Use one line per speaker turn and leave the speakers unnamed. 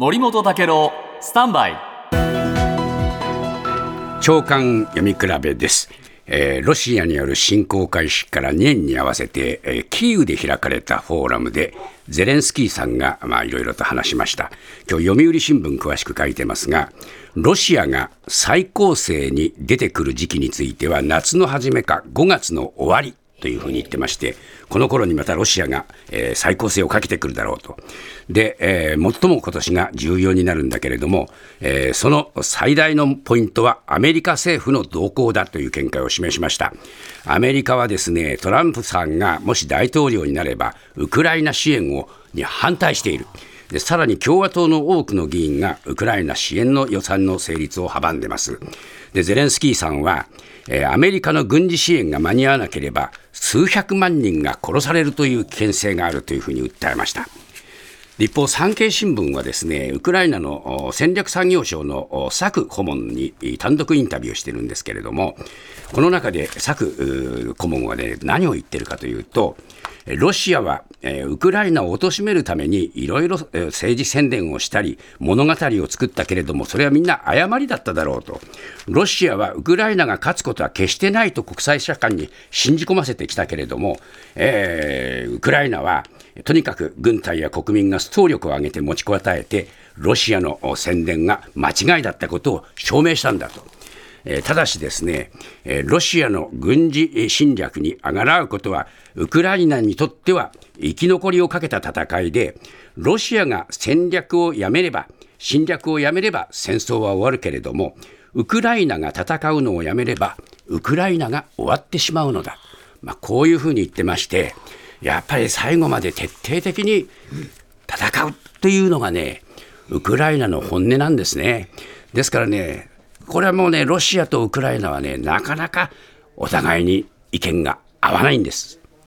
森本武郎スタンバイ。
長官読み比べです、えーロシアによる侵攻開始から2年に合わせて、えーキーウで開かれたフォーラムでゼレンスキーさんがまあいろいろと話しました。今日読売新聞詳しく書いてますがロシアが再攻勢に出てくる時期については夏の初めか5月の終わりというふうに言ってまして、この頃にまたロシアが、えー再攻勢をかけてくるだろうと。で、えー最も今年が重要になるんだけれども、えーその最大のポイントはアメリカ政府の動向だという見解を示しました。アメリカはですね、トランプさんがもし大統領になれば、ウクライナ支援をに反対している。でさらに共和党の多くの議員がウクライナ支援の予算の成立を阻んでます。でゼレンスキーさんは、えーアメリカの軍事支援が間に合わなければ数百万人が殺されるという危険性があるというふうに訴えました。一方、産経新聞はですね、ウクライナの戦略産業省のサク顧問に単独インタビューしてるんですけれども、この中でサク顧問はね、何を言ってるかというと、ロシアは、ウクライナを貶めるためにいろいろ政治宣伝をしたり、物語を作ったけれども、それはみんな誤りだっただろうと。ロシアはウクライナが勝つことは決してないと国際社会に信じ込ませてきたけれども、えーウクライナはとにかく軍隊や国民が総力を挙げて持ちこたえて、ロシアの宣伝が間違いだったことを証明したんだと。えただしですね、えロシアの軍事侵略にあがらうことは、ウクライナにとっては生き残りをかけた戦いで、ロシアが戦略をやめれば、侵略をやめれば戦争は終わるけれども、ウクライナが戦うのをやめれば、ウクライナが終わってしまうのだ。まあ、こういうふうに言ってまして、やっぱり最後まで徹底的に戦うというのがね、ウクライナの本音なんですね。ですからね、これはもうね、ロシアとウクライナはね、なかなかお互いに意見が合わないんです。